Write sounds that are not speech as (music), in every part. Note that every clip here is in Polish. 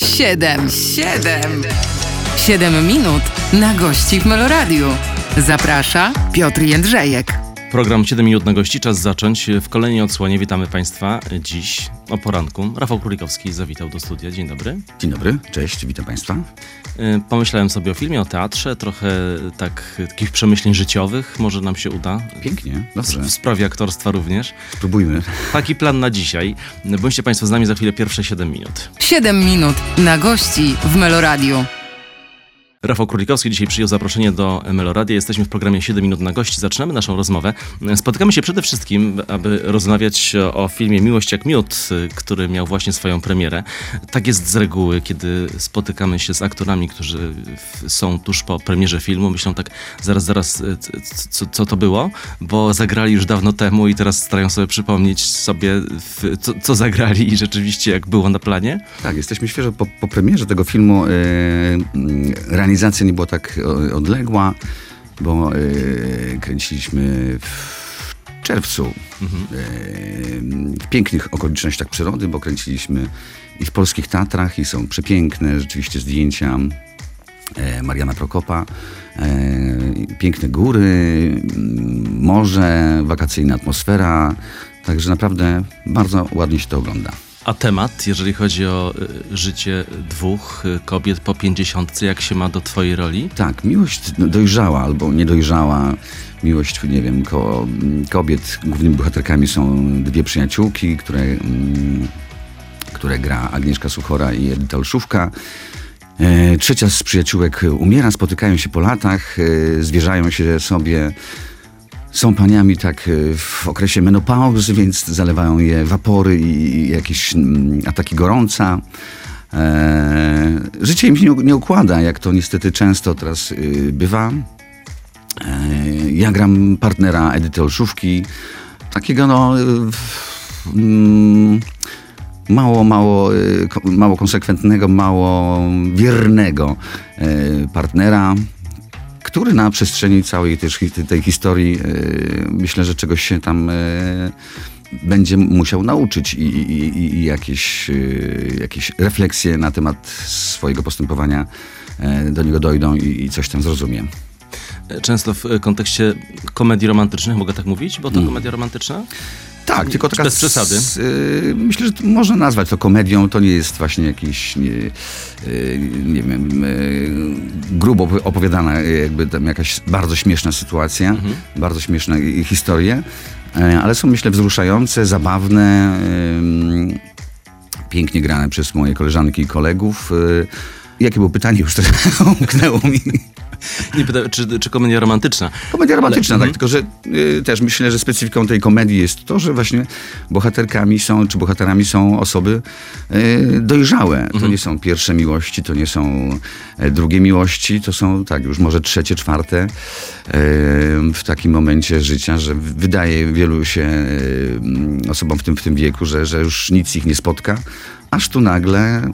Siedem, siedem, siedem minut na gości w Meloradiu. Zaprasza Piotr Jędrzejek. Program 7 minut na gości, czas zacząć. W kolejnej odsłonie witamy Państwa dziś o poranku. Rafał Królikowski zawitał do studia. Dzień dobry. Dzień dobry, cześć, witam Państwa. Y, Pomyślałem sobie o filmie, o teatrze, trochę tak, takich przemyśleń życiowych. Może nam się uda. Pięknie, dobrze, W sprawie aktorstwa również. spróbujmy. Taki plan na dzisiaj. Bądźcie Państwo z nami za chwilę pierwsze 7 minut. Siedem minut na gości w Meloradiu. Rafał Królikowski dzisiaj przyjął zaproszenie do Meloradia. Jesteśmy w programie 7 minut na gości. Zaczynamy naszą rozmowę. Spotykamy się przede wszystkim, aby rozmawiać o filmie Miłość jak miód, który miał właśnie swoją premierę. Tak jest z reguły, kiedy spotykamy się z aktorami, którzy są tuż po premierze filmu. Myślą tak, zaraz, zaraz, e, co, co to było? Bo zagrali już dawno temu i teraz starają sobie przypomnieć sobie, co, co zagrali i rzeczywiście jak było na planie. Tak, jesteśmy świeżo po, po premierze tego filmu. Mm, realizacja nie była tak odległa, bo e, kręciliśmy w czerwcu. E, w pięknych okolicznościach przyrody, bo kręciliśmy i w polskich Tatrach i są przepiękne rzeczywiście zdjęcia e, Mariana Prokopa. Piękne góry, morze, wakacyjna atmosfera. Także naprawdę bardzo ładnie się to ogląda. A temat, jeżeli chodzi o y, życie dwóch y, kobiet po pięćdziesiątce, jak się ma do twojej roli? Tak, miłość dojrzała albo niedojrzała. Miłość, nie wiem, ko, kobiet. Głównymi bohaterkami są dwie przyjaciółki, które, mm, które gra Agnieszka Suchora i Edyta Olszówka. E, trzecia z przyjaciółek umiera, spotykają się po latach, e, zwierzają się sobie. Są paniami tak e, w okresie menopauzy, więc zalewają je wapory i jakieś mm, ataki gorąca. E, życie im się nie, układa, jak to niestety często teraz y, bywa. E, ja gram partnera Edyty Olszówki, takiego no... mm, mało, mało, mało konsekwentnego, mało wiernego partnera, który na przestrzeni całej tej historii y, myślę, że czegoś się tam y, będzie musiał nauczyć i, i, i- jakieś, y, jakieś refleksje na temat swojego postępowania do niego dojdą i, i coś tam zrozumie. E, Często w kontekście komedii romantycznych, mogę tak mówić, bo to Mm. komedia romantyczna? Tak, tylko taka... Bez przesady. s- y, myślę, że można nazwać to komedią. To nie jest właśnie jakiś, nie, y, nie wiem, y, grubo opowi- opowiadana y, jakby tam jakaś bardzo śmieszna sytuacja, Mhm. bardzo śmieszne y, historie, y, ale są myślę wzruszające, zabawne, y, pięknie grane przez moje koleżanki i kolegów. Jakie było pytanie już teraz (laughs) umknęło mi? Nie pytam, czy, czy komedia romantyczna? Komedia romantyczna, Ale- tak, tylko że y, też myślę, że specyfiką tej komedii jest to, że właśnie bohaterkami są, czy bohaterami są osoby y, dojrzałe. To nie są pierwsze miłości, to nie są e, drugie miłości, to są tak już może trzecie, czwarte y, w takim momencie życia, że wydaje wielu się y, osobom w tym, w tym wieku, że, że już nic ich nie spotka, aż tu nagle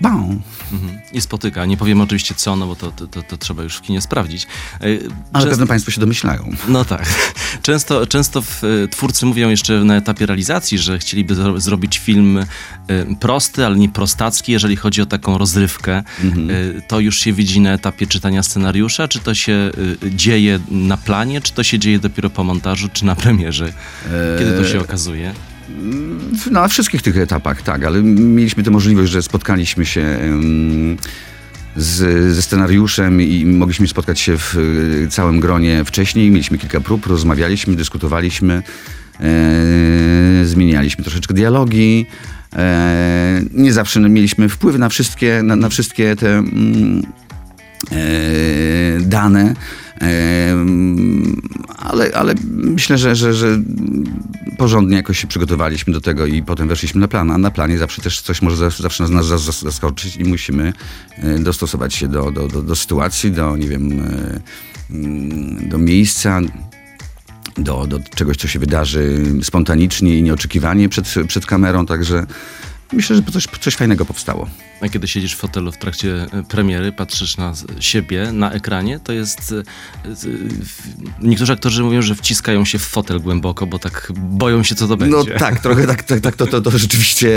bam. Mhm. I spotyka. Nie powiem oczywiście co, no bo to, to, to, trzeba już w kinie sprawdzić. E, Ale pewno Państwo się domyślają. No tak. (laughs) Często, często w, e, twórcy mówią jeszcze na etapie realizacji, że chcieliby zro, zrobić film e, prosty, ale nie prostacki, jeżeli chodzi o taką rozrywkę. E, To już się widzi na etapie czytania scenariusza, czy to się dzieje na planie, czy to się dzieje dopiero po montażu, czy na premierze? Kiedy to się okazuje? W- Na wszystkich tych etapach, tak, ale mieliśmy tę możliwość, że spotkaliśmy się z, ze scenariuszem i mogliśmy spotkać się w e, całym gronie wcześniej. Mieliśmy kilka prób, rozmawialiśmy, dyskutowaliśmy, e, zmienialiśmy troszeczkę dialogi. E, nie zawsze mieliśmy wpływ na wszystkie, na, na wszystkie te mm, e, dane. Ale, ale myślę, że, że, że porządnie jakoś się przygotowaliśmy do tego i potem weszliśmy na plan. A na planie zawsze też coś może zawsze, nas, nas zas- zaskoczyć i musimy e, dostosować się do, do, do, do sytuacji, do, nie wiem, e, mm, do miejsca, do, do czegoś, co się wydarzy spontanicznie i nieoczekiwanie przed, przed kamerą. Także myślę, że coś, coś fajnego powstało. A kiedy siedzisz w fotelu w trakcie e, premiery, patrzysz na siebie na ekranie, to jest. e, w- Niektórzy aktorzy mówią, że wciskają się w fotel głęboko, bo tak boją się, co to będzie. No tak, trochę tak, tak, tak to, to, to rzeczywiście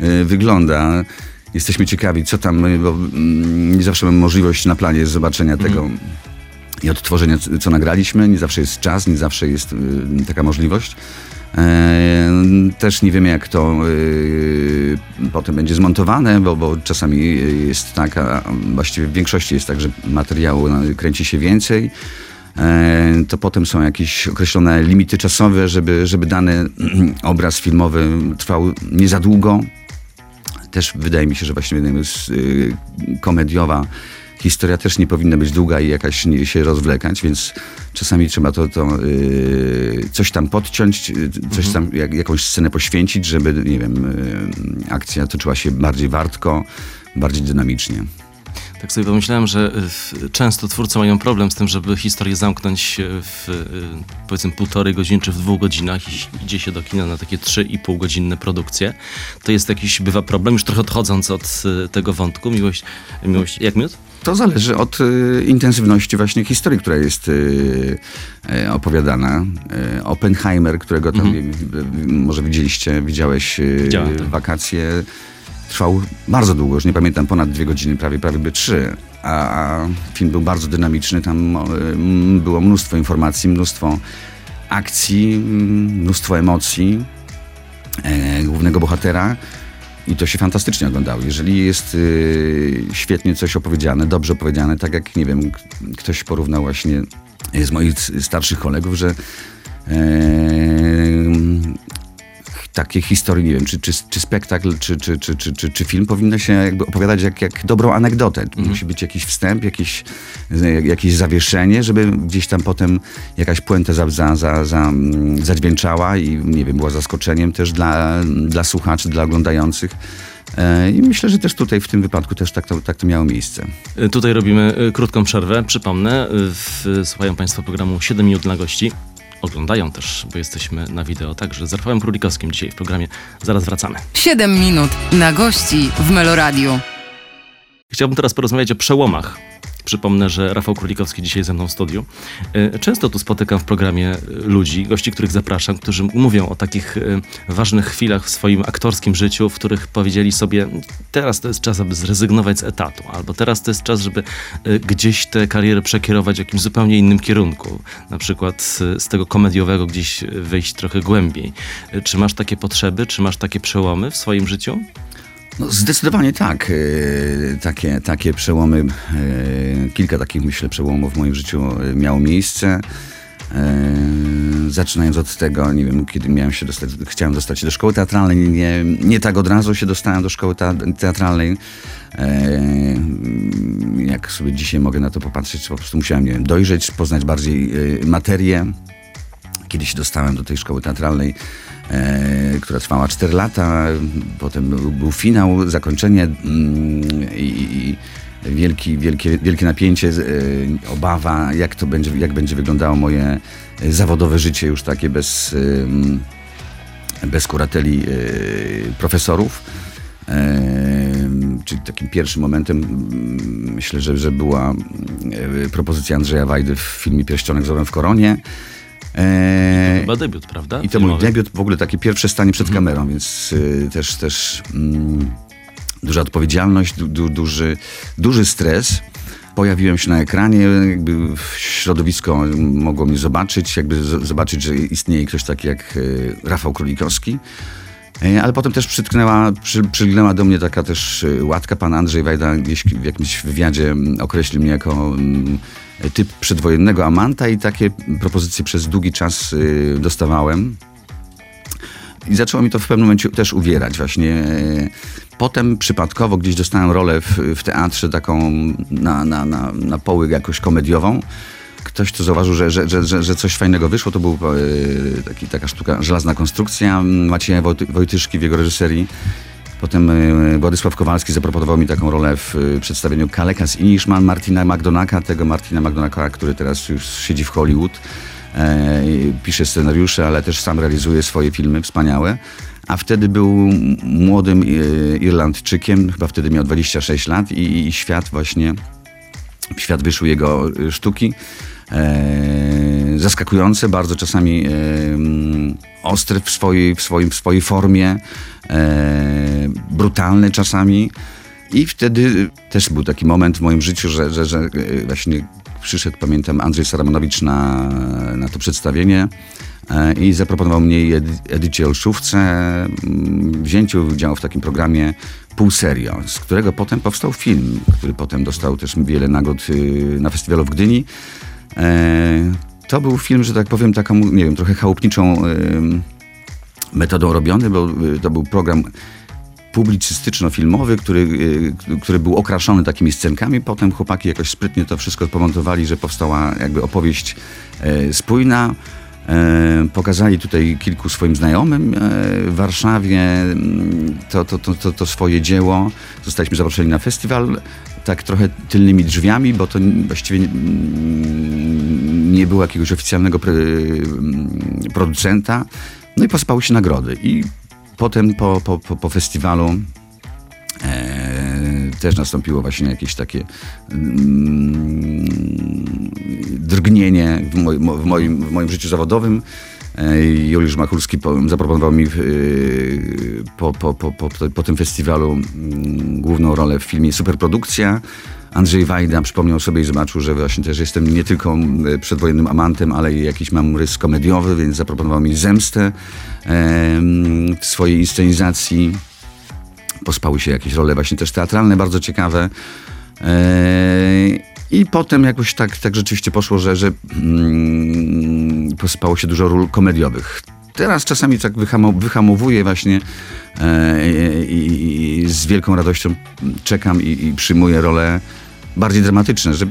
e, e, wygląda. jesteśmy ciekawi, co tam, bo mm, nie zawsze mamy możliwość na planie zobaczenia tego i odtworzenia, co nagraliśmy. Nie zawsze jest czas, nie zawsze jest taka możliwość. E, Też nie wiemy, jak to y, potem będzie zmontowane, bo, bo czasami jest tak, a właściwie w większości jest tak, że materiału no, kręci się więcej. E, To potem są jakieś określone limity czasowe, żeby, żeby dany (clears throat) obraz filmowy trwał nie za długo. Też wydaje mi się, że właśnie komediowa historia też nie powinna być długa i jakaś się rozwlekać, więc czasami trzeba to, to y, coś tam podciąć, y, coś tam, jak, jakąś scenę poświęcić, żeby, nie wiem, y, akcja toczyła się bardziej wartko, bardziej dynamicznie. Tak sobie pomyślałem, że y, często twórcy mają problem z tym, żeby historię zamknąć w y, powiedzmy półtorej godziny czy w dwóch godzinach i idzie się do kina na takie trzy i pół godzinne produkcje. To jest jakiś, bywa problem, już trochę odchodząc od tego wątku. Miłość, miłość jak miód? To zależy od y, intensywności właśnie historii, która jest y, y, opowiadana. Y, Oppenheimer, którego tam y, y, może widzieliście, widziałeś Widziałem, tak. wakacje, trwał bardzo długo, już nie pamiętam, ponad dwie godziny, prawie, prawie by trzy. A, a film był bardzo dynamiczny, tam było mnóstwo informacji, mnóstwo akcji, mnóstwo emocji e, głównego bohatera. I to się fantastycznie oglądało. Jeżeli jest y, świetnie coś opowiedziane, dobrze opowiedziane, tak jak, nie wiem, ktoś porównał właśnie z moich starszych kolegów, że takie historie, nie wiem, czy, czy, czy spektakl, czy, czy, czy, czy, czy, czy film powinno się jakby opowiadać jak, jak dobrą anegdotę. Musi być jakiś wstęp, jakiś, e, jakieś zawieszenie, żeby gdzieś tam potem jakaś puenta za, za, za, za, mm, zadźwięczała i nie wiem, była zaskoczeniem też dla, dla słuchaczy, dla oglądających. E, I myślę, że też tutaj w tym wypadku też tak to, tak to miało miejsce. Y, Tutaj robimy krótką przerwę. Przypomnę, w, słuchają Państwo programu 7 minut na gości. Oglądają też, bo jesteśmy na wideo, także z Rafałem Królikowskim dzisiaj w programie. Zaraz wracamy. 7 minut na gości w Meloradiu. Chciałbym teraz porozmawiać o przełomach. Przypomnę, że Rafał Królikowski dzisiaj ze mną w studiu. E, Często tu spotykam w programie e, ludzi, gości, których zapraszam, którzy mówią o takich e, ważnych chwilach w swoim aktorskim życiu, w których powiedzieli sobie, teraz to jest czas, aby zrezygnować z etatu, albo teraz to jest czas, żeby gdzieś tę karierę przekierować w jakimś zupełnie innym kierunku. Na przykład z tego komediowego gdzieś wejść trochę głębiej. Czy masz takie potrzeby, czy masz takie przełomy w swoim życiu? No, zdecydowanie tak. E, Takie, takie przełomy, e, kilka takich myślę przełomów w moim życiu e, miało miejsce. Zaczynając od tego, nie wiem, kiedy miałem się dostać, chciałem dostać się do szkoły teatralnej, nie, nie tak od razu się dostałem do szkoły te- teatralnej. E, Jak sobie dzisiaj mogę na to popatrzeć, po prostu musiałem, nie wiem, dojrzeć, poznać bardziej materię. Kiedyś się dostałem do tej szkoły teatralnej, która trwała 4 lata. Potem był, finał, zakończenie mm, i, i wielki, wielkie, wielkie napięcie, e, obawa, jak to będzie, jak będzie wyglądało moje e, zawodowe życie już takie bez, bez kurateli e, profesorów. E, Czyli takim pierwszym momentem mm, myślę, że, że była e, propozycja Andrzeja Wajdy w filmie Pierścionek z orłem w koronie. E, Chyba debiut, prawda? i to mój Filmowy. debiut, w ogóle takie pierwsze stanie przed kamerą, więc y, też, też mm, duża odpowiedzialność, du, du, duży, duży stres. Pojawiłem się na ekranie, jakby środowisko mogło mnie zobaczyć, jakby zobaczyć, że istnieje ktoś taki jak y, Rafał Królikowski. E, Ale potem też przytknęła, przy, przygnęła do mnie taka też y, łatka. Pan Andrzej Wajda gdzieś w jakimś wywiadzie określił mnie jako mm, typ przedwojennego amanta i takie propozycje przez długi czas dostawałem. I zaczęło mi to w pewnym momencie też uwierać właśnie. e, Potem przypadkowo gdzieś dostałem rolę w, w teatrze taką na, na, na, na połyg jakoś komediową. Ktoś tu zauważył, że, że, że, że, coś fajnego wyszło. To był e, taki, taka sztuka, żelazna konstrukcja Macieja Wojty, Wojtyszki w jego reżyserii. Potem e, Władysław Kowalski zaproponował mi taką rolę w e, przedstawieniu Kalekas Inishman Martina McDonaka, tego Martina McDonaka, który teraz już siedzi w Hollywood. Pisze scenariusze, ale też sam realizuje swoje filmy wspaniałe. A wtedy był młodym Irlandczykiem, chyba wtedy miał 26 lat i, i świat właśnie, świat wyszły jego sztuki. E, zaskakujące, bardzo czasami e, mm, ostre w swojej, w swoim, w swojej formie, e, brutalne czasami. I wtedy też był taki moment w moim życiu, że, że, że właśnie przyszedł, pamiętam, Andrzej Saramonowicz na, na to przedstawienie i zaproponował mnie Edycie Olszówce mm, wzięcie udziału w takim programie pół serio, z którego potem powstał film, który potem dostał też wiele nagród y, na festiwalu w Gdyni. E, To był film, że tak powiem, taką, nie wiem, trochę chałupniczą metodą robiony, bo y, to był program publicystyczno-filmowy, który, y, który był okraszony takimi scenkami. Potem chłopaki jakoś sprytnie to wszystko pomontowali, że powstała jakby opowieść e, spójna. E, Pokazali tutaj kilku swoim znajomym e, w Warszawie mm, to, to, to, to swoje dzieło. Zostaliśmy zaproszeni na festiwal tak trochę tylnymi drzwiami, bo to właściwie nie było jakiegoś oficjalnego mm, producenta. No i pospały się nagrody. I potem po, po, po, po festiwalu e, też nastąpiło właśnie jakieś takie mm, drgnienie w, moj, mo- w, moim, w moim życiu zawodowym. E, Juliusz Machulski po, zaproponował mi e, po, po, po, po, tym festiwalu mm, główną rolę w filmie Superprodukcja. Andrzej Wajda przypomniał sobie i zobaczył, że właśnie też jestem nie tylko e, przedwojennym amantem, ale i jakiś mam rys komediowy, więc zaproponował mi zemstę em, w swojej inscenizacji pospały się jakieś role właśnie też teatralne, bardzo ciekawe. I potem jakoś tak, tak rzeczywiście poszło, że, że mm, pospało się dużo ról komediowych. Teraz czasami tak wyhamo, wyhamowuję właśnie eee, i, i z wielką radością czekam i, i przyjmuję role bardziej dramatyczne, że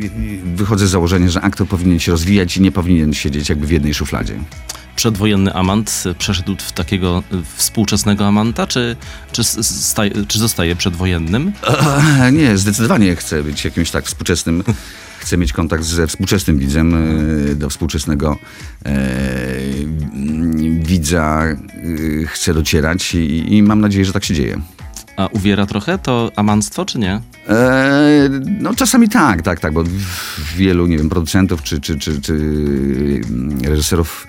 i wychodzę z założenia, że aktor powinien się rozwijać i nie powinien siedzieć jakby w jednej szufladzie. Przedwojenny amant przeszedł w takiego y, współczesnego amanta, czy, czy, staje, czy zostaje przedwojennym? Eee, Nie, zdecydowanie chcę być jakimś tak współczesnym. (laughs) Chcę mieć kontakt ze współczesnym widzem, e, do współczesnego e, widza e, chcę docierać i, i mam nadzieję, że tak się dzieje. A uwiera trochę to amanstwo, czy nie? E, no czasami tak, tak, tak, bo wielu, nie wiem, producentów czy, czy, czy, czy mm, reżyserów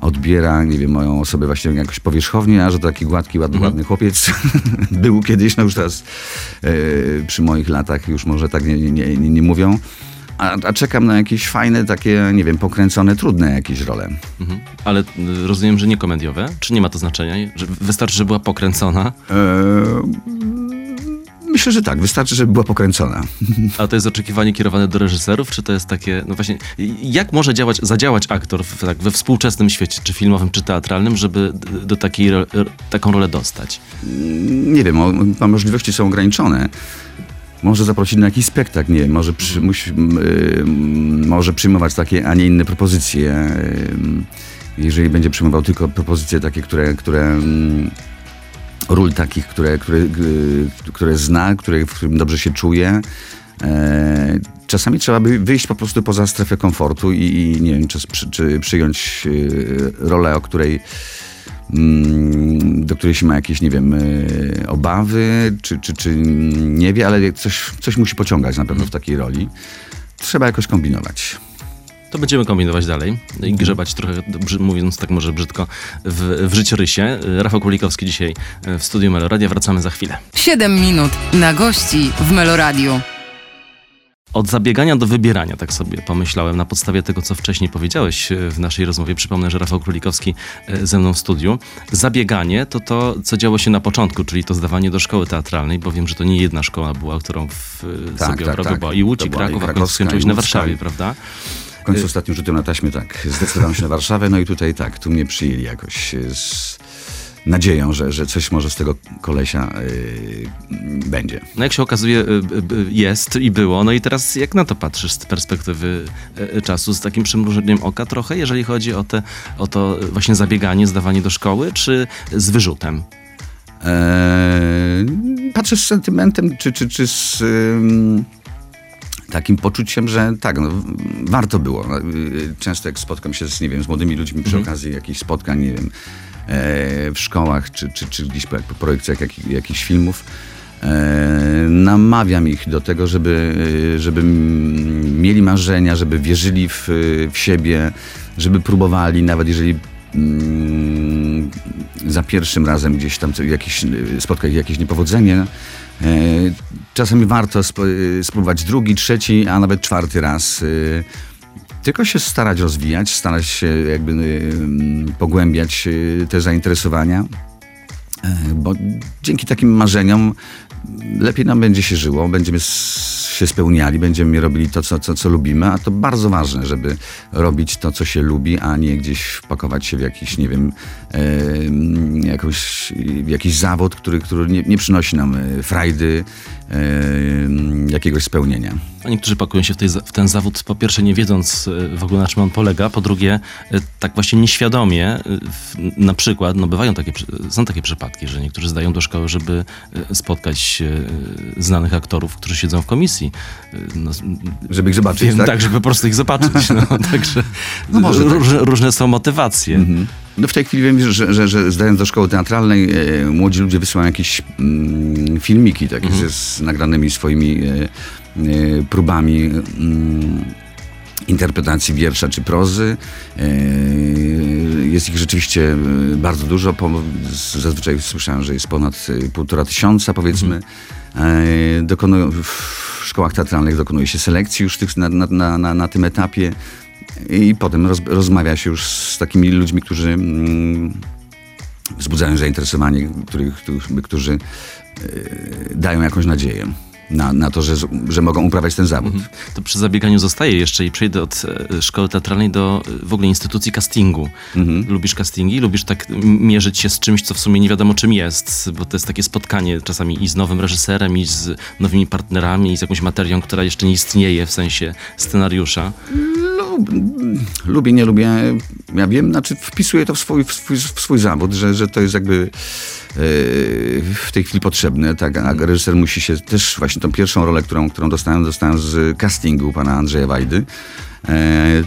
odbiera, nie wiem, moją osobę właśnie jakoś powierzchownie, a że to taki gładki, ładny, ładny chłopiec (laughs) był kiedyś, no już teraz e, przy moich latach już może tak nie, nie, nie, nie mówią. A, a czekam na jakieś fajne, takie, nie wiem, pokręcone, trudne jakieś role. Mhm. Ale y, rozumiem, że nie komediowe? Czy nie ma to znaczenia? Że wystarczy, że była pokręcona? E, myślę, że tak, wystarczy, żeby była pokręcona. (laughs) A to jest oczekiwanie kierowane do reżyserów, czy to jest takie, no właśnie, jak może działać, zadziałać aktor w, tak, we współczesnym świecie, czy filmowym, czy teatralnym, żeby do takiej, taką rolę dostać? nie wiem, o, o, możliwości są ograniczone. Może zaprosić na jakiś spektakl, nie wiem, może, przy, musi, m, y, może przyjmować takie, a nie inne propozycje. y, Jeżeli będzie przyjmował tylko propozycje takie, które, które mm, ról takich, które, które, y, które zna, które, w którym dobrze się czuje. E, Czasami trzeba by wyjść po prostu poza strefę komfortu i, i nie wiem, czy, czy przyjąć y, rolę, o której mm, do której się ma jakieś, nie wiem, y, obawy, czy, czy, czy nie wie, ale coś, coś musi pociągać na pewno w takiej roli. Trzeba jakoś kombinować. To będziemy kombinować dalej i grzebać trochę, mówiąc tak może brzydko, w, w życiorysie. Rafał Kulikowski dzisiaj e, w studiu Meloradia. Wracamy za chwilę. 7 minut na gości w Meloradiu. Od zabiegania do wybierania, tak sobie pomyślałem, na podstawie tego, co wcześniej powiedziałeś e, w naszej rozmowie. Przypomnę, że Rafał Królikowski e, ze mną w studiu. Zabieganie to to, co działo się na początku, czyli to zdawanie do szkoły teatralnej, bo wiem, że to nie jedna szkoła była, którą w, Tak, sobie tak, tak. była i Łódź, i Kraków, a skończyłeś na Warszawie, prawda? W końcu ostatnim rzutem na taśmie tak, zdecydowałem się na Warszawę, no i tutaj tak, tu mnie przyjęli jakoś e, z nadzieją, że, że coś może z tego kolesia y, będzie. No jak się okazuje, y, jest i było. No i teraz jak na to patrzysz z perspektywy czasu, z takim przymrużeniem oka trochę, jeżeli chodzi o, te, o to właśnie zabieganie, zdawanie do szkoły, czy z wyrzutem? Eee, patrzę z sentymentem, czy, czy, czy z ym, takim poczuciem, że tak, no, warto było. Y, Często jak spotkam się z, nie wiem, z młodymi ludźmi przy okazji jakichś spotkań, nie wiem, e, w szkołach, czy, czy, czy gdzieś po, po projekcjach jakich, jakichś filmów, e, namawiam ich do tego, żeby, żeby mieli marzenia, żeby wierzyli w, w siebie, żeby próbowali, nawet jeżeli mm, za pierwszym razem gdzieś tam jakieś, y, spotkać jakieś niepowodzenie. E, Czasami warto y, spróbować drugi, trzeci, a nawet czwarty raz. y, Tylko się starać rozwijać, starać się jakby pogłębiać te zainteresowania. E, Bo dzięki takim marzeniom lepiej nam będzie się żyło, będziemy się spełniali, będziemy robili to, co, co, co lubimy, a to bardzo ważne, żeby robić to, co się lubi, a nie gdzieś wpakować się w jakiś, nie wiem, w jakiś zawód, który, który nie, nie przynosi nam e, frajdy, jakiegoś spełnienia. A niektórzy pakują się w, tej, w ten zawód, po pierwsze nie wiedząc e, w ogóle na czym on polega, po drugie e, tak właśnie nieświadomie, na przykład, no bywają takie, są takie przypadki, że niektórzy zdają do szkoły, żeby spotkać znanych aktorów, którzy siedzą w komisji. No, Żeby ich zobaczyć, wiem, tak? tak? żeby po prostu ich zobaczyć. No, (laughs) także No może tak. różne, różne są motywacje. Mhm. No w tej chwili wiem, że, że, że zdając do szkoły teatralnej, e, młodzi ludzie wysyłają jakieś mm, filmiki takie Mhm. ze, z nagranymi swoimi e, e, próbami mm, interpretacji wiersza czy prozy. Jest ich rzeczywiście bardzo dużo. Zazwyczaj słyszałem, że jest ponad półtora tysiąca powiedzmy. E, dokonują, w szkołach teatralnych dokonuje się selekcji już tych, na, na, na, na tym etapie. I potem roz, rozmawia się już z takimi ludźmi, którzy mm, wzbudzają zainteresowanie, których, którzy, którzy e, dają jakąś nadzieję na, na to, że, że mogą uprawiać ten zawód. To przy zabieganiu zostaje jeszcze i przejdę od e, szkoły teatralnej do e, w ogóle instytucji castingu. Lubisz castingi? Lubisz tak mierzyć się z czymś, co w sumie nie wiadomo czym jest, bo to jest takie spotkanie czasami i z nowym reżyserem, i z nowymi partnerami, i z jakąś materią, która jeszcze nie istnieje w sensie scenariusza. Lub, lubię, nie lubię. Ja wiem, znaczy wpisuję to w swój, w swój, w swój zawód, że, że to jest jakby e, w tej chwili potrzebne. Tak? A reżyser musi się też właśnie tą pierwszą rolę, którą, którą dostałem, dostałem z castingu pana Andrzeja Wajdy. E,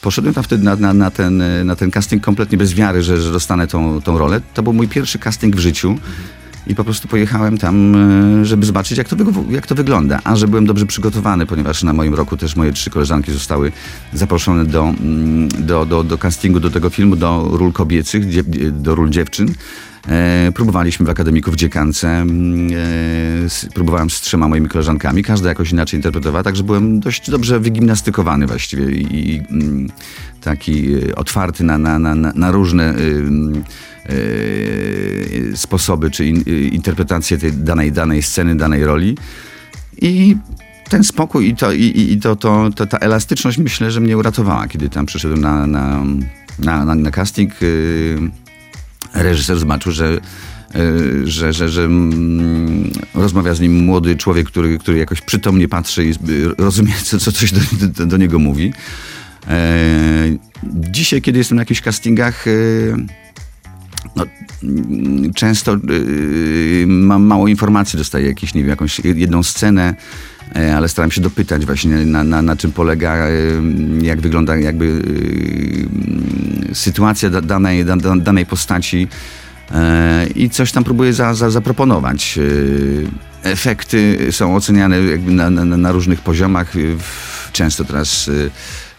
Poszedłem tam wtedy na, na, na, ten, na ten casting kompletnie bez wiary, że, że dostanę tą, tą rolę. To był mój pierwszy casting w życiu. I po prostu pojechałem tam, e, żeby zobaczyć, jak to, jak to wygląda. A że byłem dobrze przygotowany, ponieważ na moim roku też moje trzy koleżanki zostały zaproszone do, mm, do, do, do castingu do tego filmu, do ról kobiecych, dziew- do ról dziewczyn. E, próbowaliśmy w Akademiku w Dziekance. mm, E, próbowałem z trzema moimi koleżankami. Każda jakoś inaczej interpretowała, także byłem dość dobrze wygimnastykowany właściwie i, i mm, taki e, otwarty na, na, na, na- różne ym, e, sposoby czy in, interpretacje tej danej, danej sceny, danej roli. I ten spokój i, to, i, i to, to, to, ta elastyczność myślę, że mnie uratowała, kiedy tam przyszedłem na, na, na, na, na casting. y, Reżyser zobaczył, że że, że, że mm, rozmawia z nim młody człowiek, który, który jakoś przytomnie patrzy i rozumie, co, co coś do, do, do niego mówi. E, dzisiaj, kiedy jestem na jakichś castingach, no, mm, często y, mam mało informacji, dostaję jakieś, nie wiem, jakąś jedną scenę, e, ale staram się dopytać właśnie na, na, na czym polega, y, jak wygląda jakby y, sytuacja da, danej, da, da- danej postaci e, i coś tam próbuję za, za, zaproponować. Y, Efekty są oceniane na, na, na różnych poziomach. Często teraz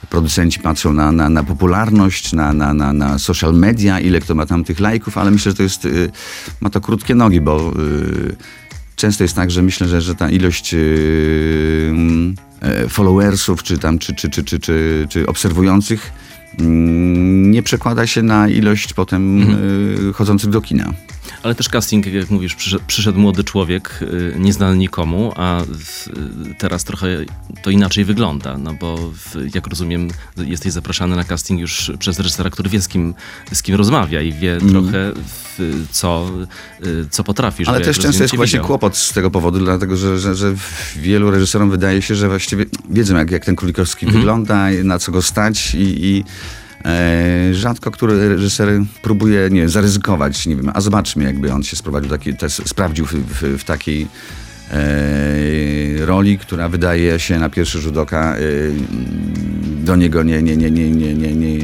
producenci patrzą na, na, na popularność, na, na, na, na social media, ile kto ma tam tych lajków, ale myślę, że to jest, y, ma to krótkie nogi, bo y, często jest tak, że myślę, że, że ta ilość y, followersów, czy tam, czy, czy, czy, czy, czy, czy obserwujących mm, nie przekłada się na ilość potem y, chodzących do kina. Ale też casting, jak mówisz, przyszedł, przyszedł młody człowiek, y, nieznany nikomu, a w, y, teraz trochę to inaczej wygląda, no bo w, jak rozumiem, jesteś zapraszany na casting już przez reżysera, który wie z kim, z kim rozmawia i wie trochę w, co, y, co potrafisz. Ale też często jest właśnie kłopot z tego powodu, dlatego że, że, że wielu reżyserom wydaje się, że właściwie wiedzą, jak, jak ten Królikowski Mhm. wygląda, na co go stać i, i rzadko który reżyser próbuje nie wiem, zaryzykować, nie wiem, a zobaczmy, jakby on się sprowadził, taki, te, sprawdził w, w, w takiej e, roli, która wydaje się na pierwszy rzut oka e, do niego nie, nie, nie, nie, nie, nie, nie,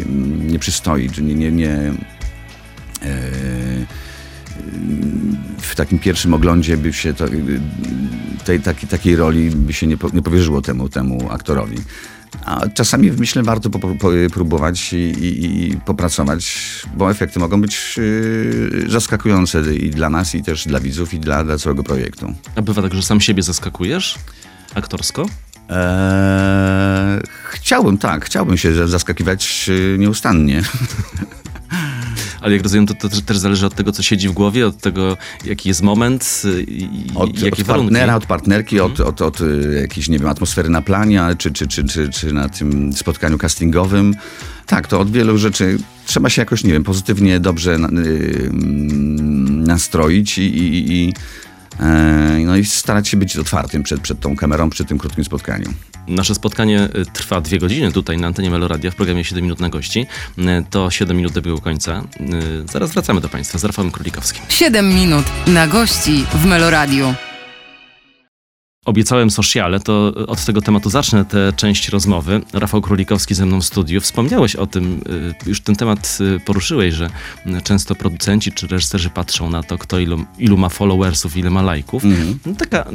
nie przystoi, czy nie, nie, nie e, w takim pierwszym oglądzie by się to, y, tej, takiej, takiej roli by się nie, po, nie powierzyło temu, temu aktorowi. A czasami myślę, warto po, po, próbować i, i, i, popracować, bo efekty mogą być yy, zaskakujące i dla nas, i też dla widzów, i dla, dla całego projektu. A bywa tak, że sam siebie zaskakujesz aktorsko? Eee, chciałbym, tak, chciałbym się zaskakiwać yy, nieustannie. (laughs) Ale jak rozumiem, to, to też zależy od tego, co siedzi w głowie, od tego, jaki jest moment i od, jakie od warunki. partnera, od partnerki, mhm. od, od, od jakiejś, nie wiem, atmosfery na planie, czy, czy, czy, czy, czy na tym spotkaniu castingowym. Tak, to od wielu rzeczy trzeba się jakoś, nie wiem, pozytywnie, dobrze yy, nastroić i, i, i no i starać się być otwartym przed, przed tą kamerą, przy tym krótkim spotkaniu. Nasze spotkanie y, trwa dwie godziny tutaj na antenie Meloradia w programie 7 minut na gości. Y, to 7 minut dobiegło końca. Zaraz wracamy do Państwa z Rafałem Królikowskim. 7 minut na gości w Meloradiu obiecałem sociale, to od tego tematu zacznę tę część rozmowy. Rafał Królikowski ze mną w studiu. Wspomniałeś o tym, y, już ten temat y, poruszyłeś, że często producenci czy reżyserzy patrzą na to, kto ilu, ilu ma followersów, ile ma lajków. Mm. No, taka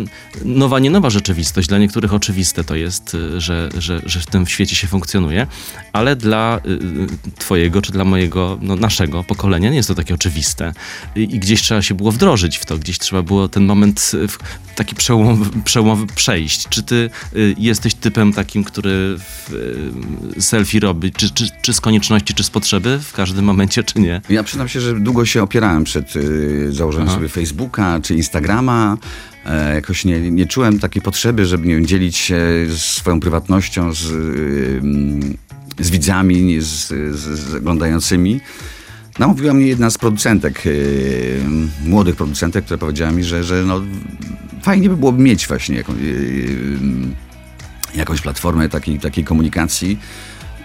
nowa, nie nowa rzeczywistość. Dla niektórych oczywiste to jest, y, że, że, że w tym świecie się funkcjonuje, ale dla twojego czy dla mojego, no, naszego pokolenia nie jest to takie oczywiste. I, I, gdzieś trzeba się było wdrożyć w to, gdzieś trzeba było ten moment taki przełom, przełom przełomowy przejść. Czy ty y, jesteś typem takim, który y, selfie robi, czy, czy, czy, z konieczności, czy z potrzeby w każdym momencie, czy nie? Ja przyznam się, że długo się opierałem przed y, założeniem Aha. sobie Facebooka czy Instagrama. E, jakoś nie, nie czułem takiej potrzeby, żeby nie wiem, dzielić się swoją prywatnością z, y, z widzami, z, z, z oglądającymi. Namówiła mnie jedna z producentek, yy, młodych producentek, która powiedziała mi, że, że no, fajnie by byłoby mieć właśnie jaką, yy, jakąś platformę takiej, takiej komunikacji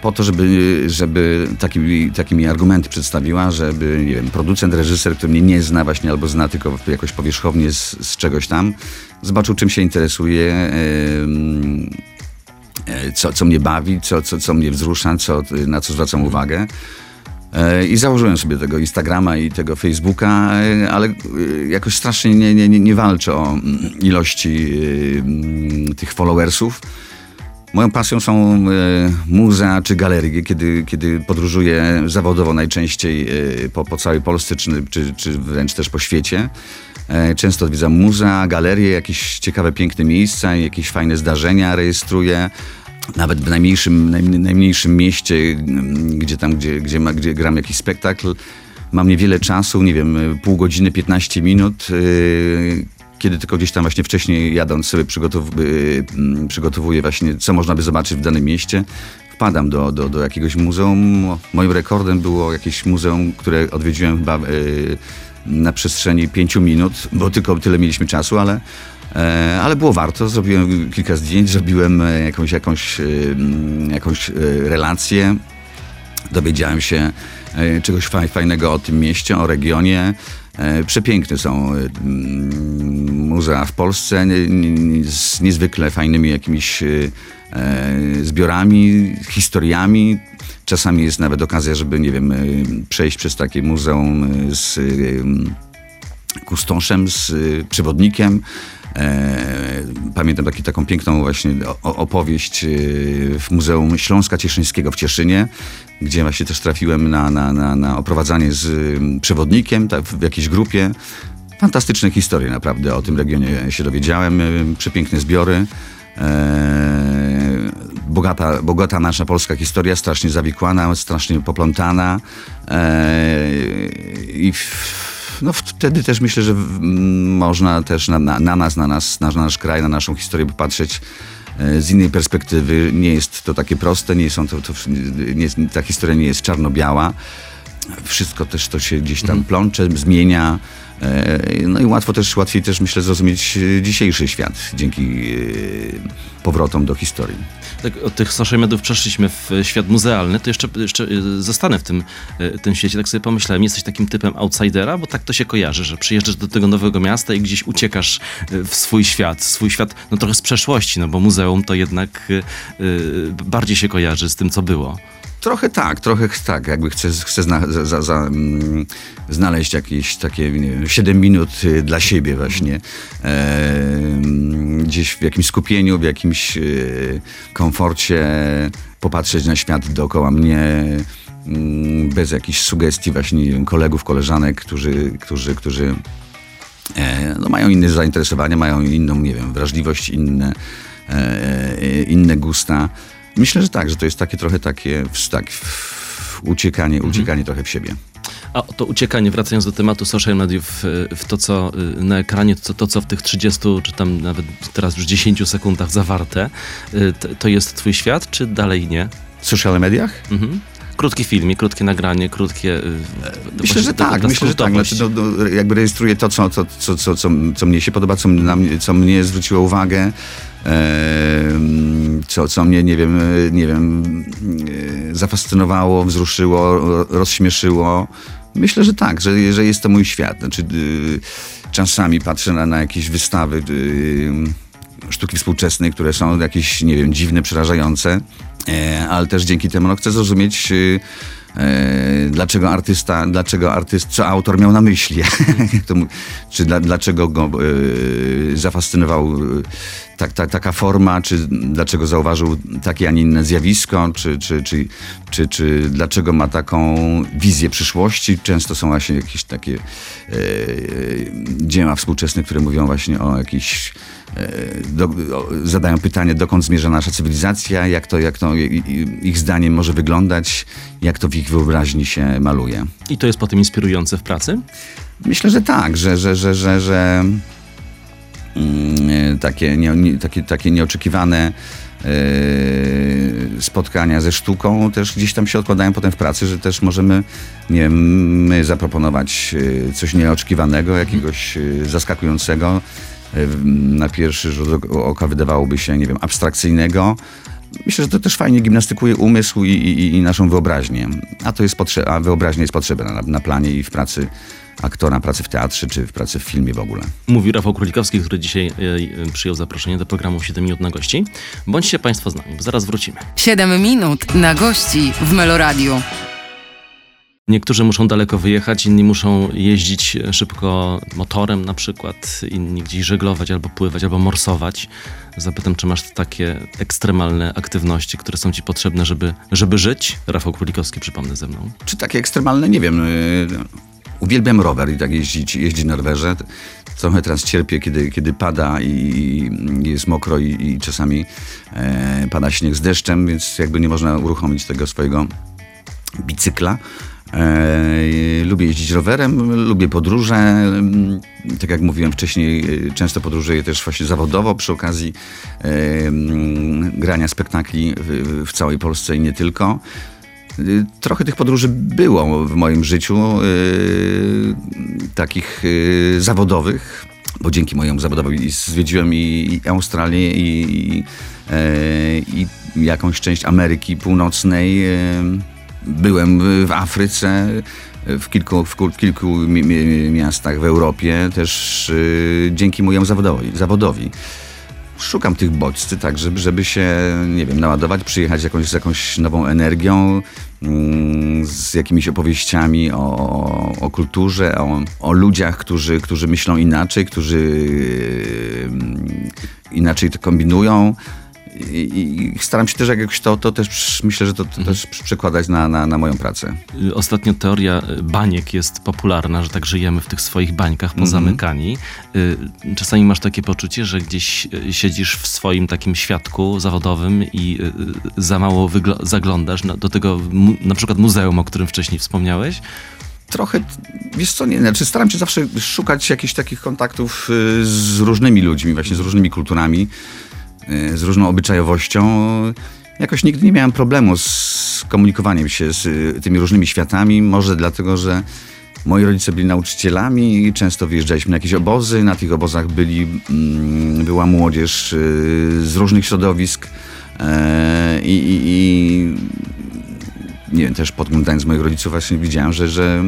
po to, żeby, żeby takimi, takimi argumenty przedstawiła, żeby nie wiem, producent, reżyser, który mnie nie zna właśnie albo zna tylko jakoś powierzchownie z, z czegoś tam, zobaczył czym się interesuje, yy, co, co mnie bawi, co, co, co mnie wzrusza, co, na co zwracam uwagę. E, I założyłem sobie tego Instagrama i tego Facebooka, e, ale e, jakoś strasznie nie, nie, nie walczę o mm, ilości tych followersów. Moją pasją są muzea czy galerie, kiedy, kiedy podróżuję zawodowo najczęściej po, po całej Polsce, czy, czy, czy wręcz też po świecie. Często odwiedzam muzea, galerie, jakieś ciekawe, piękne miejsca, jakieś fajne zdarzenia rejestruję nawet w najmniejszym, najmniejszym mieście, gdzie tam, gdzie, gdzie, ma, gdzie gram jakiś spektakl, mam niewiele czasu, nie wiem, pół godziny, 15 minut, yy, kiedy tylko gdzieś tam właśnie wcześniej jadąc sobie przygotow yy, przygotowuję właśnie, co można by zobaczyć w danym mieście, wpadam do, do, do jakiegoś muzeum. Moim rekordem było jakieś muzeum, które odwiedziłem chyba yy, na przestrzeni pięciu minut, bo tylko tyle mieliśmy czasu, ale ale było warto. Zrobiłem kilka zdjęć, zrobiłem e, jakąś, jakąś, e, jakąś relację. Dowiedziałem się czegoś fajnego o tym mieście, o regionie. Przepiękne są muzea w Polsce z niezwykle fajnymi jakimiś zbiorami, historiami. Czasami jest nawet okazja, żeby, nie wiem, przejść przez takie muzeum z kustoszem, z przewodnikiem. E, pamiętam taki, taką piękną właśnie opowieść e, w Muzeum Śląska Cieszyńskiego w Cieszynie, gdzie właśnie też trafiłem na, na, na, na oprowadzanie z przewodnikiem tak, w jakiejś grupie. Fantastyczne historie naprawdę o tym regionie się dowiedziałem. E, przepiękne zbiory. bogata, bogata nasza polska historia, strasznie zawikłana, strasznie poplątana. I no wtedy też myślę, że można też na, na, na nas, na nas, na nasz kraj, na naszą historię popatrzeć e, z innej perspektywy. Nie jest to takie proste, nie są to, to nie, ta historia nie jest czarno-biała. Wszystko też to się gdzieś tam mhm. plącze, zmienia. E, no i łatwo też, łatwiej też myślę zrozumieć e, dzisiejszy świat dzięki powrotom do historii tak od tych social mediów przeszliśmy w świat muzealny, to jeszcze, jeszcze zostanę w tym, tym świecie. Tak sobie pomyślałem, jesteś takim typem outsidera, bo tak to się kojarzy, że przyjeżdżasz do tego nowego miasta i gdzieś uciekasz w swój świat, swój świat, no trochę z przeszłości, no bo muzeum to jednak bardziej się kojarzy z tym, co było. Trochę tak, trochę ch- tak. Jakby chcę, chcę zna, za, za, mm, znaleźć jakieś takie, nie wiem, 7 minut y, dla siebie właśnie. E, gdzieś w jakimś skupieniu, w jakimś y, komforcie, popatrzeć na świat dookoła mnie mm, bez jakichś sugestii właśnie nie wiem, kolegów, koleżanek, którzy, którzy, którzy e, no, mają inne zainteresowania, mają inną, nie wiem, wrażliwość, inne, e, inne gusta. Myślę, że tak, że to jest takie trochę takie tak, uciekanie, uciekanie trochę w siebie. A to uciekanie, wracając do tematu social mediów, w to co y, na ekranie, to, to co w tych 30, czy tam nawet teraz już 10 sekundach zawarte, y, to, to jest twój świat, czy dalej nie? W social mediach? Mhm. Krótki filmik, krótkie nagranie, krótkie... y, Myślę, że tak, myślę, że tak. Znaczy, no, no, jakby rejestruję to, co, co, co, co, co, co mnie się podoba, co, na mnie, co mnie zwróciło uwagę, co, co mnie, nie wiem, nie wiem, e, zafascynowało, wzruszyło, ro- rozśmieszyło. Myślę, że tak, że, że jest to mój świat. Znaczy, czasami patrzę na, na jakieś wystawy sztuki współczesnej, które są jakieś, nie wiem, dziwne, przerażające, e, ale też dzięki temu no, chcę zrozumieć, y, dlaczego artysta, dlaczego artyst, co autor miał na myśli, (laughs) czy dla, dlaczego go e, zafascynował e, tak, tak, taka forma, czy dlaczego zauważył takie, a nie inne zjawisko, czy, czy, czy, czy, czy dlaczego ma taką wizję przyszłości. Często są właśnie jakieś takie e, dzieła współczesne, które mówią właśnie o jakichś e, do, o, zadają pytanie, dokąd zmierza nasza cywilizacja, jak to, jak to ich zdaniem może wyglądać, jak to w ich wyobraźni się maluje. I to jest potem inspirujące w pracy? Myślę, że tak, że, że, że, że, że mm, takie, nie, nie, takie, takie nieoczekiwane e, spotkania ze sztuką też gdzieś tam się odkładają potem w pracy, że też możemy nie wiem, my zaproponować e, coś nieoczekiwanego, jakiegoś e, zaskakującego. W- Na pierwszy rzut ok- oka wydawałoby się, nie wiem, abstrakcyjnego. Myślę, że to też fajnie gimnastykuje umysł i, i, i naszą wyobraźnię. A to jest potrze- a wyobraźnia jest potrzebna na, na planie i w pracy aktora, pracy w teatrze czy w pracy w filmie w ogóle. Mówi Rafał Królikowski, który dzisiaj e, przyjął zaproszenie do programu 7 minut na gości. Bądźcie Państwo z nami, bo zaraz wrócimy. 7 minut na gości w Meloradiu. Niektórzy muszą daleko wyjechać, inni muszą jeździć szybko motorem na przykład, inni gdzieś żeglować albo pływać, albo morsować. Zapytam, czy masz takie ekstremalne aktywności, które są ci potrzebne, żeby, żeby żyć? Rafał Królikowski, przypomnę ze mną. Czy takie ekstremalne? Nie wiem. y, Uwielbiam rower i tak jeździć, jeździć na rowerze. Trochę teraz cierpię, kiedy, kiedy pada i i jest mokro i, i czasami e, pada śnieg z deszczem, więc jakby nie można uruchomić tego swojego bicykla. E, lubię jeździć rowerem, lubię podróże. Mm, Tak jak mówiłem wcześniej, e, często podróżuję też właśnie zawodowo przy okazji e, mm, grania spektakli w, całej Polsce i nie tylko. Trochę tych podróży było w moim życiu, takich zawodowych, bo dzięki mojemu zawodowi zwiedziłem i, Australię, i, i, i jakąś część Ameryki Północnej. Byłem w- Afryce, w kilku, w kilku mi, mi, miastach w Europie, też y, dzięki mojemu zawodowi. zawodowi szukam tych bodźcy, tak, żeby, żeby się, nie wiem, naładować, przyjechać jakąś, z jakąś nową energią, mm, z jakimiś opowieściami o, o kulturze, o, o ludziach, którzy, którzy myślą inaczej, którzy mm, inaczej to kombinują. I, i staram się też jakoś to, to też myślę, że to, to też przekładać na, na, na moją pracę. Y, Ostatnio teoria y, baniek jest popularna, że tak żyjemy w tych swoich bańkach pozamykani. Y, Czasami masz takie poczucie, że gdzieś siedzisz w swoim takim świadku zawodowym i za mało zaglądasz do tego na przykład muzeum, o którym wcześniej wspomniałeś. Trochę, wiesz co, nie, znaczy staram się zawsze szukać jakichś takich kontaktów z różnymi ludźmi, właśnie z różnymi kulturami, z różną obyczajowością. Jakoś nigdy nie miałem problemu z komunikowaniem się z y, tymi różnymi światami, może dlatego, że moi rodzice byli nauczycielami i często wyjeżdżaliśmy na jakieś obozy, na tych obozach byli, mm, była młodzież y, z różnych środowisk e, i, i, i nie wiem, też podglądając moich rodziców właśnie widziałem, że, że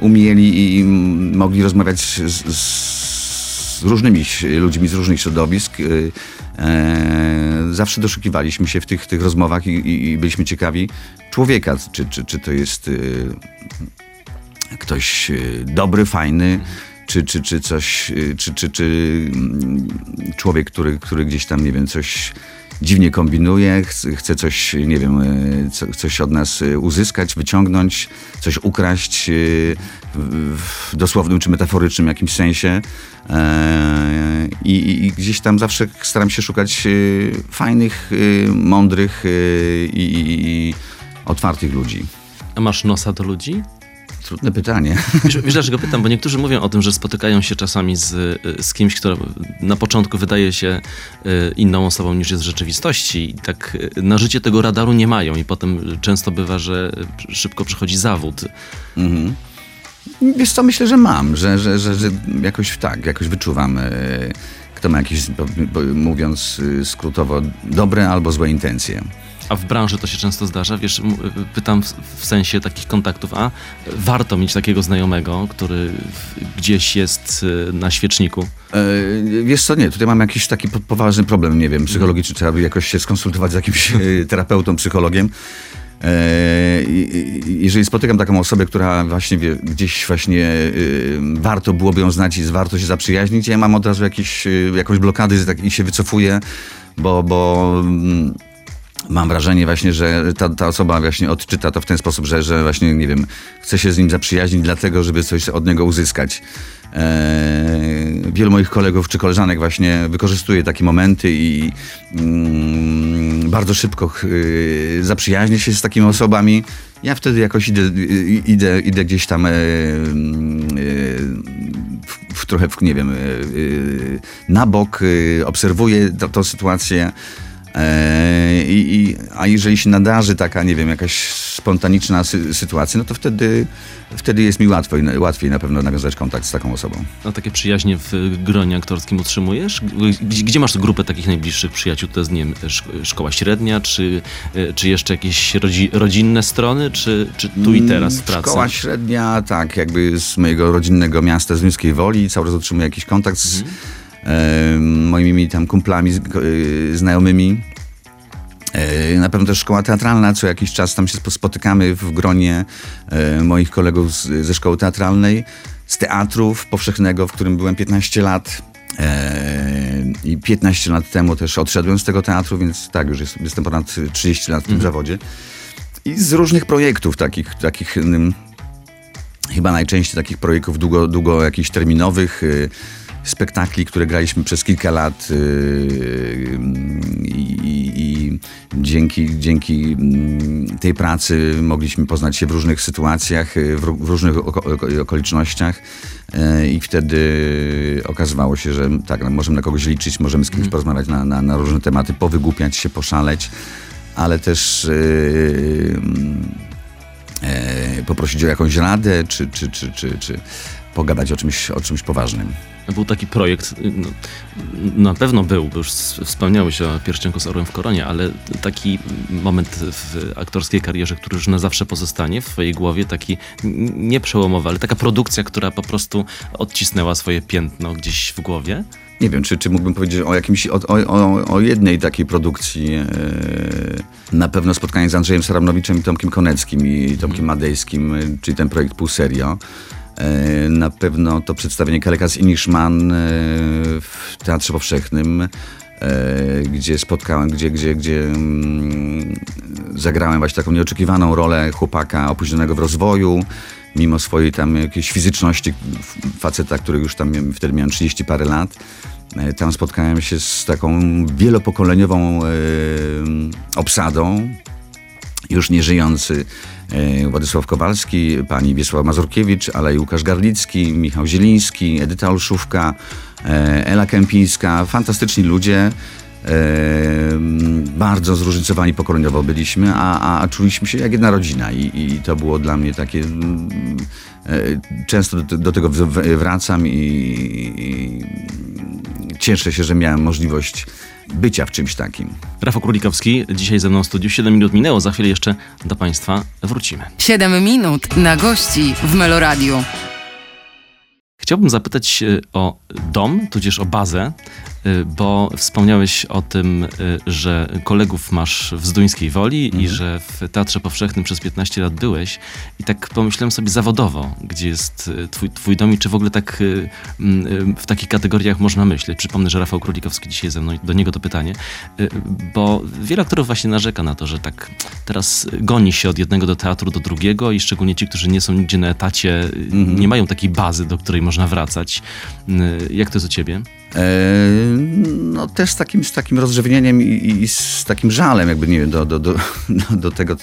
umieli i mogli rozmawiać z, z, z różnymi ludźmi z różnych środowisk. y, e, zawsze doszukiwaliśmy się w tych, tych rozmowach i, i, byliśmy ciekawi człowieka, czy, czy, czy to jest y, ktoś y, dobry, fajny, czy, czy, czy coś, czy, czy, czy mm, człowiek, który, który gdzieś tam, nie wiem, coś dziwnie kombinuje, chce, coś, nie wiem, co, coś od nas y, uzyskać, wyciągnąć, coś ukraść y, w, dosłownym czy metaforycznym jakimś sensie. E, I, i, gdzieś tam zawsze staram się szukać fajnych, mądrych i, i, i otwartych ludzi. A masz nosa do ludzi? Trudne pytanie. Wiesz, wiesz dlaczego pytam? Bo niektórzy mówią o tym, że spotykają się czasami z, y, z kimś, kto na początku wydaje się y, inną osobą niż jest w rzeczywistości i tak y, na życie tego radaru nie mają i potem często bywa, że szybko przychodzi zawód. Mhm. Wiesz co, myślę, że mam, że, że, że, że jakoś tak, jakoś wyczuwam, kto ma jakieś, mówiąc skrótowo, dobre albo złe intencje. A w branży to się często zdarza, wiesz, pytam w, w sensie takich kontaktów, a warto mieć takiego znajomego, który gdzieś jest y, na świeczniku. E, Wiesz co, nie, tutaj mam jakiś taki po- poważny problem, nie wiem, psychologiczny, trzeba by jakoś się skonsultować z jakimś e, terapeutą, psychologiem. E, Jeżeli spotykam taką osobę, która właśnie wie, gdzieś właśnie e, warto byłoby ją znać i warto się zaprzyjaźnić, ja mam od razu jakiś, e, jakąś blokady że tak- i się wycofuję, bo, bo mm, mam wrażenie właśnie, że ta, ta osoba właśnie odczyta to w ten sposób, że, że właśnie, nie wiem, chce się z nim zaprzyjaźnić dlatego, żeby coś od niego uzyskać. Eee, wielu moich kolegów czy koleżanek właśnie wykorzystuje takie momenty i mm, bardzo szybko ch- y, zaprzyjaźnia się z takimi osobami. Ja wtedy jakoś idę, idę, idę gdzieś tam e, w, w trochę, w, nie wiem, e, e, na bok, obserwuję tą sytuację. E, I, a jeżeli się nadarzy taka, nie wiem, jakaś spontaniczna sy- sytuacja, no to wtedy, wtedy jest mi łatwiej, łatwiej na pewno nawiązać kontakt z taką osobą. A takie przyjaźnie w gronie aktorskim utrzymujesz? Gdzie, gdzie masz grupę takich najbliższych przyjaciół? To jest, nie wiem, szk- szkoła średnia, czy, y, czy jeszcze jakieś rodzi, rodzinne strony, czy, czy tu i teraz w pracy? Szkoła średnia, tak, jakby z mojego rodzinnego miasta, z Rimskiej Woli, cały czas utrzymuję jakiś kontakt z e, moimi tam kumplami, e, znajomymi. E, Na pewno też szkoła teatralna, co jakiś czas tam się spo- spotykamy w gronie e, moich kolegów z, ze szkoły teatralnej, z teatrów powszechnego, w którym byłem 15 lat. E, I 15 lat temu też odszedłem z tego teatru, więc tak, już jest, jestem ponad 30 lat w tym zawodzie. I z różnych projektów takich, takich ym, chyba najczęściej takich projektów długo, długo jakichś terminowych, y, spektakli, które graliśmy przez kilka lat y, i, i, i dzięki, dzięki mm, tej pracy mogliśmy poznać się w różnych sytuacjach, y, w, ró- w różnych oko, oko, okolicznościach y, i wtedy okazywało się, że tak, no, możemy na kogoś liczyć, możemy z kimś porozmawiać na, na, na różne tematy, powygłupiać się, poszaleć, ale też y, poprosić o jakąś radę, czy, czy, czy, czy, czy pogadać o czymś, o czymś poważnym. Był taki projekt, y, no, na pewno był, bo już wspomniałeś o Pierścienku z Orłem w Koronie, ale taki moment w aktorskiej karierze, który już na zawsze pozostanie w twojej głowie, taki nie przełomowy, ale taka produkcja, która po prostu odcisnęła swoje piętno gdzieś w głowie. Nie wiem, czy, czy mógłbym powiedzieć o jakimś, o, o, o, jednej takiej produkcji. E, na pewno spotkanie z Andrzejem Saramnowiczem i Tomkiem Koneckim i Tomkiem Madejskim, e, czyli ten projekt Pół Serio. E, na pewno to przedstawienie Kalekas i Niszman w Teatrze Powszechnym, gdzie spotkałem, gdzie, gdzie, gdzie mm, zagrałem właśnie taką nieoczekiwaną rolę chłopaka opóźnionego w rozwoju, mimo swojej tam jakiejś fizyczności faceta, który już tam wtedy miałem 30 parę lat. E, Tam spotkałem się z taką wielopokoleniową e, obsadą, już nieżyjący e, Władysław Kowalski, pani Wiesława Mazurkiewicz, ale i Łukasz Garlicki, Michał Zieliński, Edyta Olszówka, Ela Kępińska. Fantastyczni ludzie. Bardzo zróżnicowani pokoleniowo byliśmy, a, a czuliśmy się jak jedna rodzina i, i to było dla mnie takie... mm, e, Często do, do tego wracam i, i cieszę się, że miałem możliwość bycia w czymś takim. Rafał Królikowski, dzisiaj ze mną w studiu. 7 minut minęło, za chwilę jeszcze do Państwa wrócimy. 7 minut na gości w Meloradiu. chciałbym zapytać o dom, tudzież o bazę, bo wspomniałeś o tym, e, że kolegów masz w Zduńskiej Woli i że w Teatrze Powszechnym przez 15 lat byłeś. I tak pomyślałem sobie zawodowo, gdzie jest e, twój, twój dom i czy w ogóle tak m, e, w takich kategoriach można myśleć. Przypomnę, że Rafał Królikowski dzisiaj ze mną do niego to pytanie, bo wiele aktorów właśnie narzeka na to, że tak teraz goni się od jednego do teatru do drugiego i szczególnie ci, którzy nie są nigdzie na etacie, e, nie mają takiej bazy, do której można wracać. Jak to jest u ciebie? E, no też z takim, z takim rozrzewnieniem i, i z takim żalem jakby, nie wiem, do, do, (laughs) do, do, tego,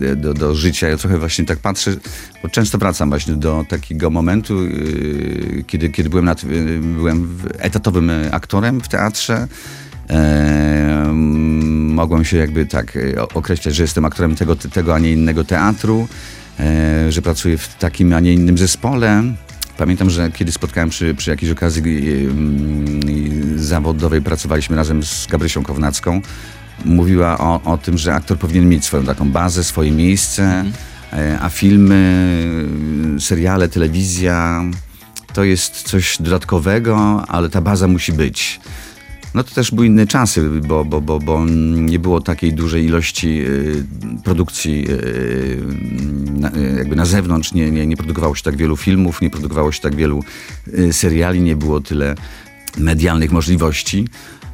e, do, do życia. Ja trochę właśnie tak patrzę, bo często wracam właśnie do takiego momentu, e, kiedy, kiedy byłem, nad, byłem etatowym aktorem w teatrze. Mogłem się jakby tak określać, że jestem aktorem tego, tego a nie innego teatru, że pracuję w takim, a nie innym zespole. Pamiętam, że kiedy spotkałem przy, przy jakiejś okazji e, mm, zawodowej, pracowaliśmy razem z Gabrysią Kownacką, mówiła o, o tym, że aktor powinien mieć swoją taką bazę, swoje miejsce, e, a filmy, seriale, telewizja to jest coś dodatkowego, ale ta baza musi być. No to też były inne czasy, bo, bo, bo, bo nie było takiej dużej ilości y, produkcji y, na, y, jakby na zewnątrz, nie, nie, nie produkowało się tak wielu filmów, nie produkowało się tak wielu seriali, nie było tyle medialnych możliwości.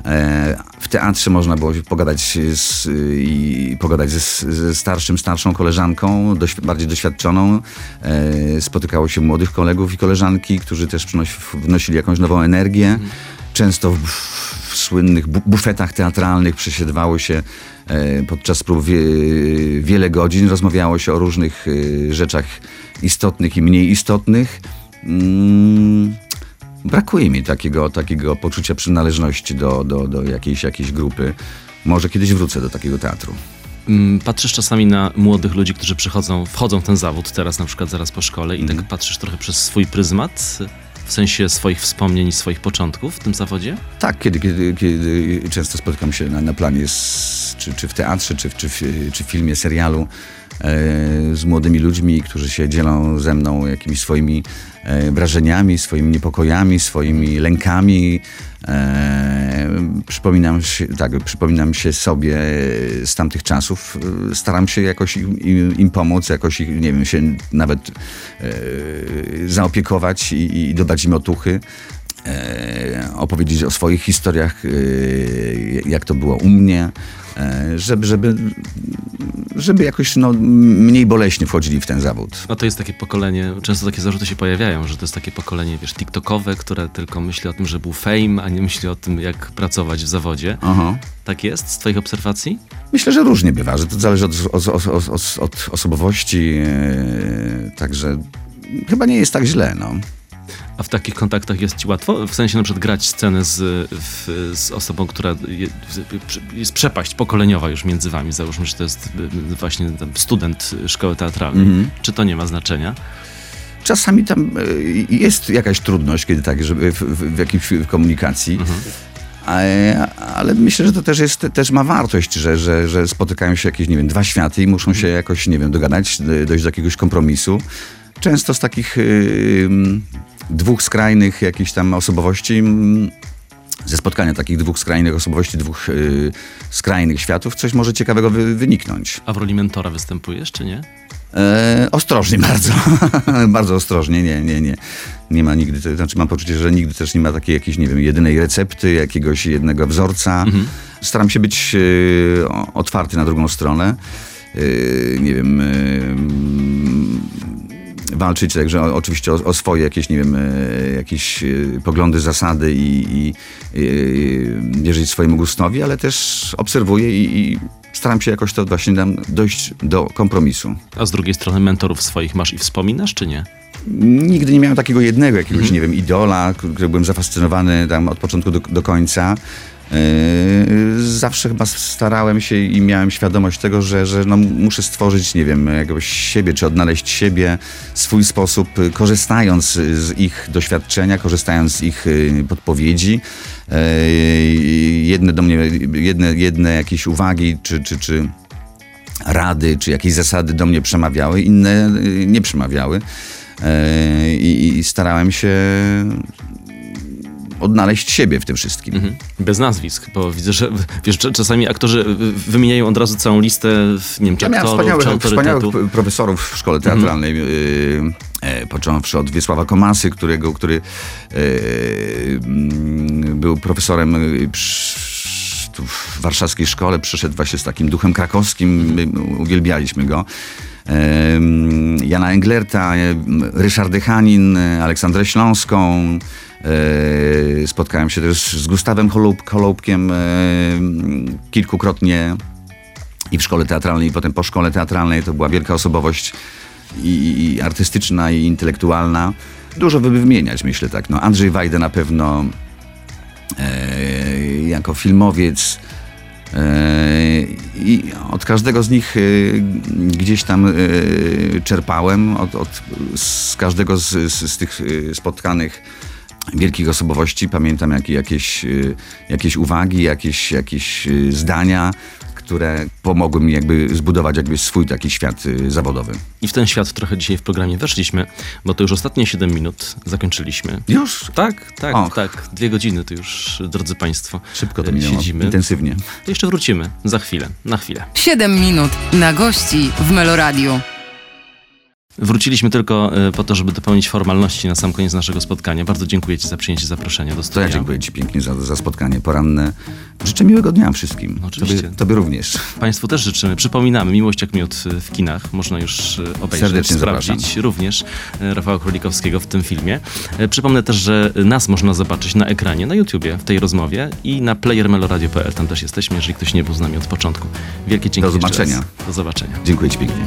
E, W teatrze można było pogadać z, i pogadać ze, ze starszym, starszą koleżanką, bardziej doświadczoną. E, Spotykało się młodych kolegów i koleżanki, którzy też przynosi, wnosili jakąś nową energię. Często w, w słynnych bu- bufetach teatralnych przesiedwało się e, podczas prób wie, wiele godzin, rozmawiało się o różnych e, rzeczach istotnych i mniej istotnych. Mm, Brakuje mi takiego, takiego poczucia przynależności do, do, do jakiejś, jakiejś grupy. Może kiedyś wrócę do takiego teatru. Mm, Patrzysz czasami na młodych ludzi, którzy przychodzą, wchodzą w ten zawód teraz na przykład zaraz po szkole i tak patrzysz trochę przez swój pryzmat, w sensie swoich wspomnień i swoich początków w tym zawodzie? Tak, kiedy, kiedy, kiedy często spotykam się na, na planie, z, czy, czy w teatrze, czy czy, w, czy w filmie, serialu e, z młodymi ludźmi, którzy się dzielą ze mną jakimiś swoimi e, wrażeniami, swoimi niepokojami, swoimi lękami. E, przypominam, się, tak, przypominam się sobie z tamtych czasów. E, Staram się jakoś im, im, pomóc, jakoś ich, nie wiem, się nawet e, zaopiekować i, i dodać im otuchy e, opowiedzieć o swoich historiach, e, jak to było u mnie, e, żeby, żeby, żeby jakoś no, mniej boleśnie wchodzili w ten zawód. No to jest takie pokolenie, często takie zarzuty się pojawiają, że to jest takie pokolenie, wiesz, tiktokowe, które tylko myśli o tym, że był fame, a nie myśli o tym, jak pracować w zawodzie. Aha. Tak jest z twoich obserwacji? Myślę, że różnie bywa, że to zależy od, od, od, od, od osobowości, e, także chyba nie jest tak źle. No. A w takich kontaktach jest ci łatwo? W sensie na przykład grać scenę z, w, z osobą, która je, jest przepaść pokoleniowa już między wami. Załóżmy, że to jest y, właśnie student szkoły teatralnej. Czy to nie ma znaczenia? Czasami tam e, jest jakaś trudność, kiedy tak, żeby w, w, w jakiejś komunikacji. Ale, ale myślę, że to też, jest, też ma wartość, że, że, że spotykają się jakieś, nie wiem, dwa światy i muszą się jakoś, nie wiem, dogadać, d- dojść do jakiegoś kompromisu. Często z takich y, dwóch skrajnych jakichś tam osobowości, ym, ze spotkania takich dwóch skrajnych osobowości, dwóch y, skrajnych światów, coś może ciekawego wy, wyniknąć. A w roli mentora występujesz, czy nie? E, ostrożnie (laughs) bardzo. bardzo ostrożnie, nie, nie, nie. Nie ma nigdy, to znaczy mam poczucie, że nigdy też nie ma takiej jakiejś, nie wiem, jedynej recepty, jakiegoś jednego wzorca. Staram się być o- otwarty na drugą stronę. Nie wiem, mm, walczyć także o, oczywiście o, o swoje jakieś, nie wiem, e, jakieś e, poglądy, zasady i, i e, wierzyć swojemu gustowi, ale też obserwuję i, i staram się jakoś to właśnie tam dojść do kompromisu. A z drugiej strony mentorów swoich masz i wspominasz, czy nie? Nigdy nie miałem takiego jednego jakiegoś, nie wiem, idola, którym byłem zafascynowany tam od początku do, do końca. Yy, zawsze chyba starałem się i miałem świadomość tego, że, że no muszę stworzyć, nie wiem, jakiegoś siebie, czy odnaleźć siebie, swój sposób, y, korzystając z ich doświadczenia, korzystając z ich y, podpowiedzi. Yy, Jedne do mnie, jedne, jedne jakieś uwagi, czy, czy, czy rady, czy jakieś zasady do mnie przemawiały, inne y, nie przemawiały. E, I, I starałem się odnaleźć siebie w tym wszystkim. Mhm. Bez nazwisk, bo widzę, że wiesz, cz- czasami aktorzy wymieniają od razu całą listę, nie wiem, czy Ja miałem aktorów, wspaniałych, wspaniałych profesorów w szkole teatralnej, yy, e, począwszy od Wiesława Komasy, którego, który mm, był profesorem y, przy, w warszawskiej szkole, przyszedł właśnie z takim duchem krakowskim, my uwielbialiśmy go. Em, Jana Englerta, Ryszard Dechanin, e, Aleksandrę Śląską. E, Spotkałem się też z Gustawem Holub, Holubkiem e, kilkukrotnie i w szkole teatralnej, i potem po szkole teatralnej. To była wielka osobowość i, i artystyczna, i intelektualna. Dużo by wymieniać, myślę tak. No, Andrzej Wajda na pewno e, jako filmowiec. E, I od każdego z nich gdzieś tam czerpałem, od, od, z każdego z, z, z tych spotkanych wielkich osobowości pamiętam jak, jakieś, e, jakieś uwagi, jakieś, jakieś e, zdania, które pomogły mi jakby zbudować jakby swój taki świat e, zawodowy. I w ten świat trochę dzisiaj w programie weszliśmy, bo to już ostatnie 7 minut zakończyliśmy. Już Tak, tak, Och. tak. Dwie godziny to już, drodzy Państwo, szybko to minęło, siedzimy. intensywnie. To jeszcze wrócimy za chwilę, na chwilę. 7 minut na gości w Meloradiu. Wróciliśmy tylko e, po to, żeby dopełnić formalności na sam koniec naszego spotkania. Bardzo dziękuję Ci za przyjęcie zaproszenia do To studia. ja dziękuję Ci pięknie za, za spotkanie poranne. Życzę miłego dnia wszystkim. Oczywiście. Tobie, tobie również. Państwu też życzymy. Przypominamy, Miłość jak miód w kinach. Można już e, obejrzeć, Serdecznie sprawdzić zapraszam. również e, Rafała Królikowskiego w tym filmie. Przypomnę też, że nas można zobaczyć na ekranie, na YouTubie w tej rozmowie i na playermeloradio.pl. Tam też jesteśmy, jeżeli ktoś nie był z nami od początku. Wielkie dzięki Do zobaczenia. Do zobaczenia. Dziękuję Ci pięknie.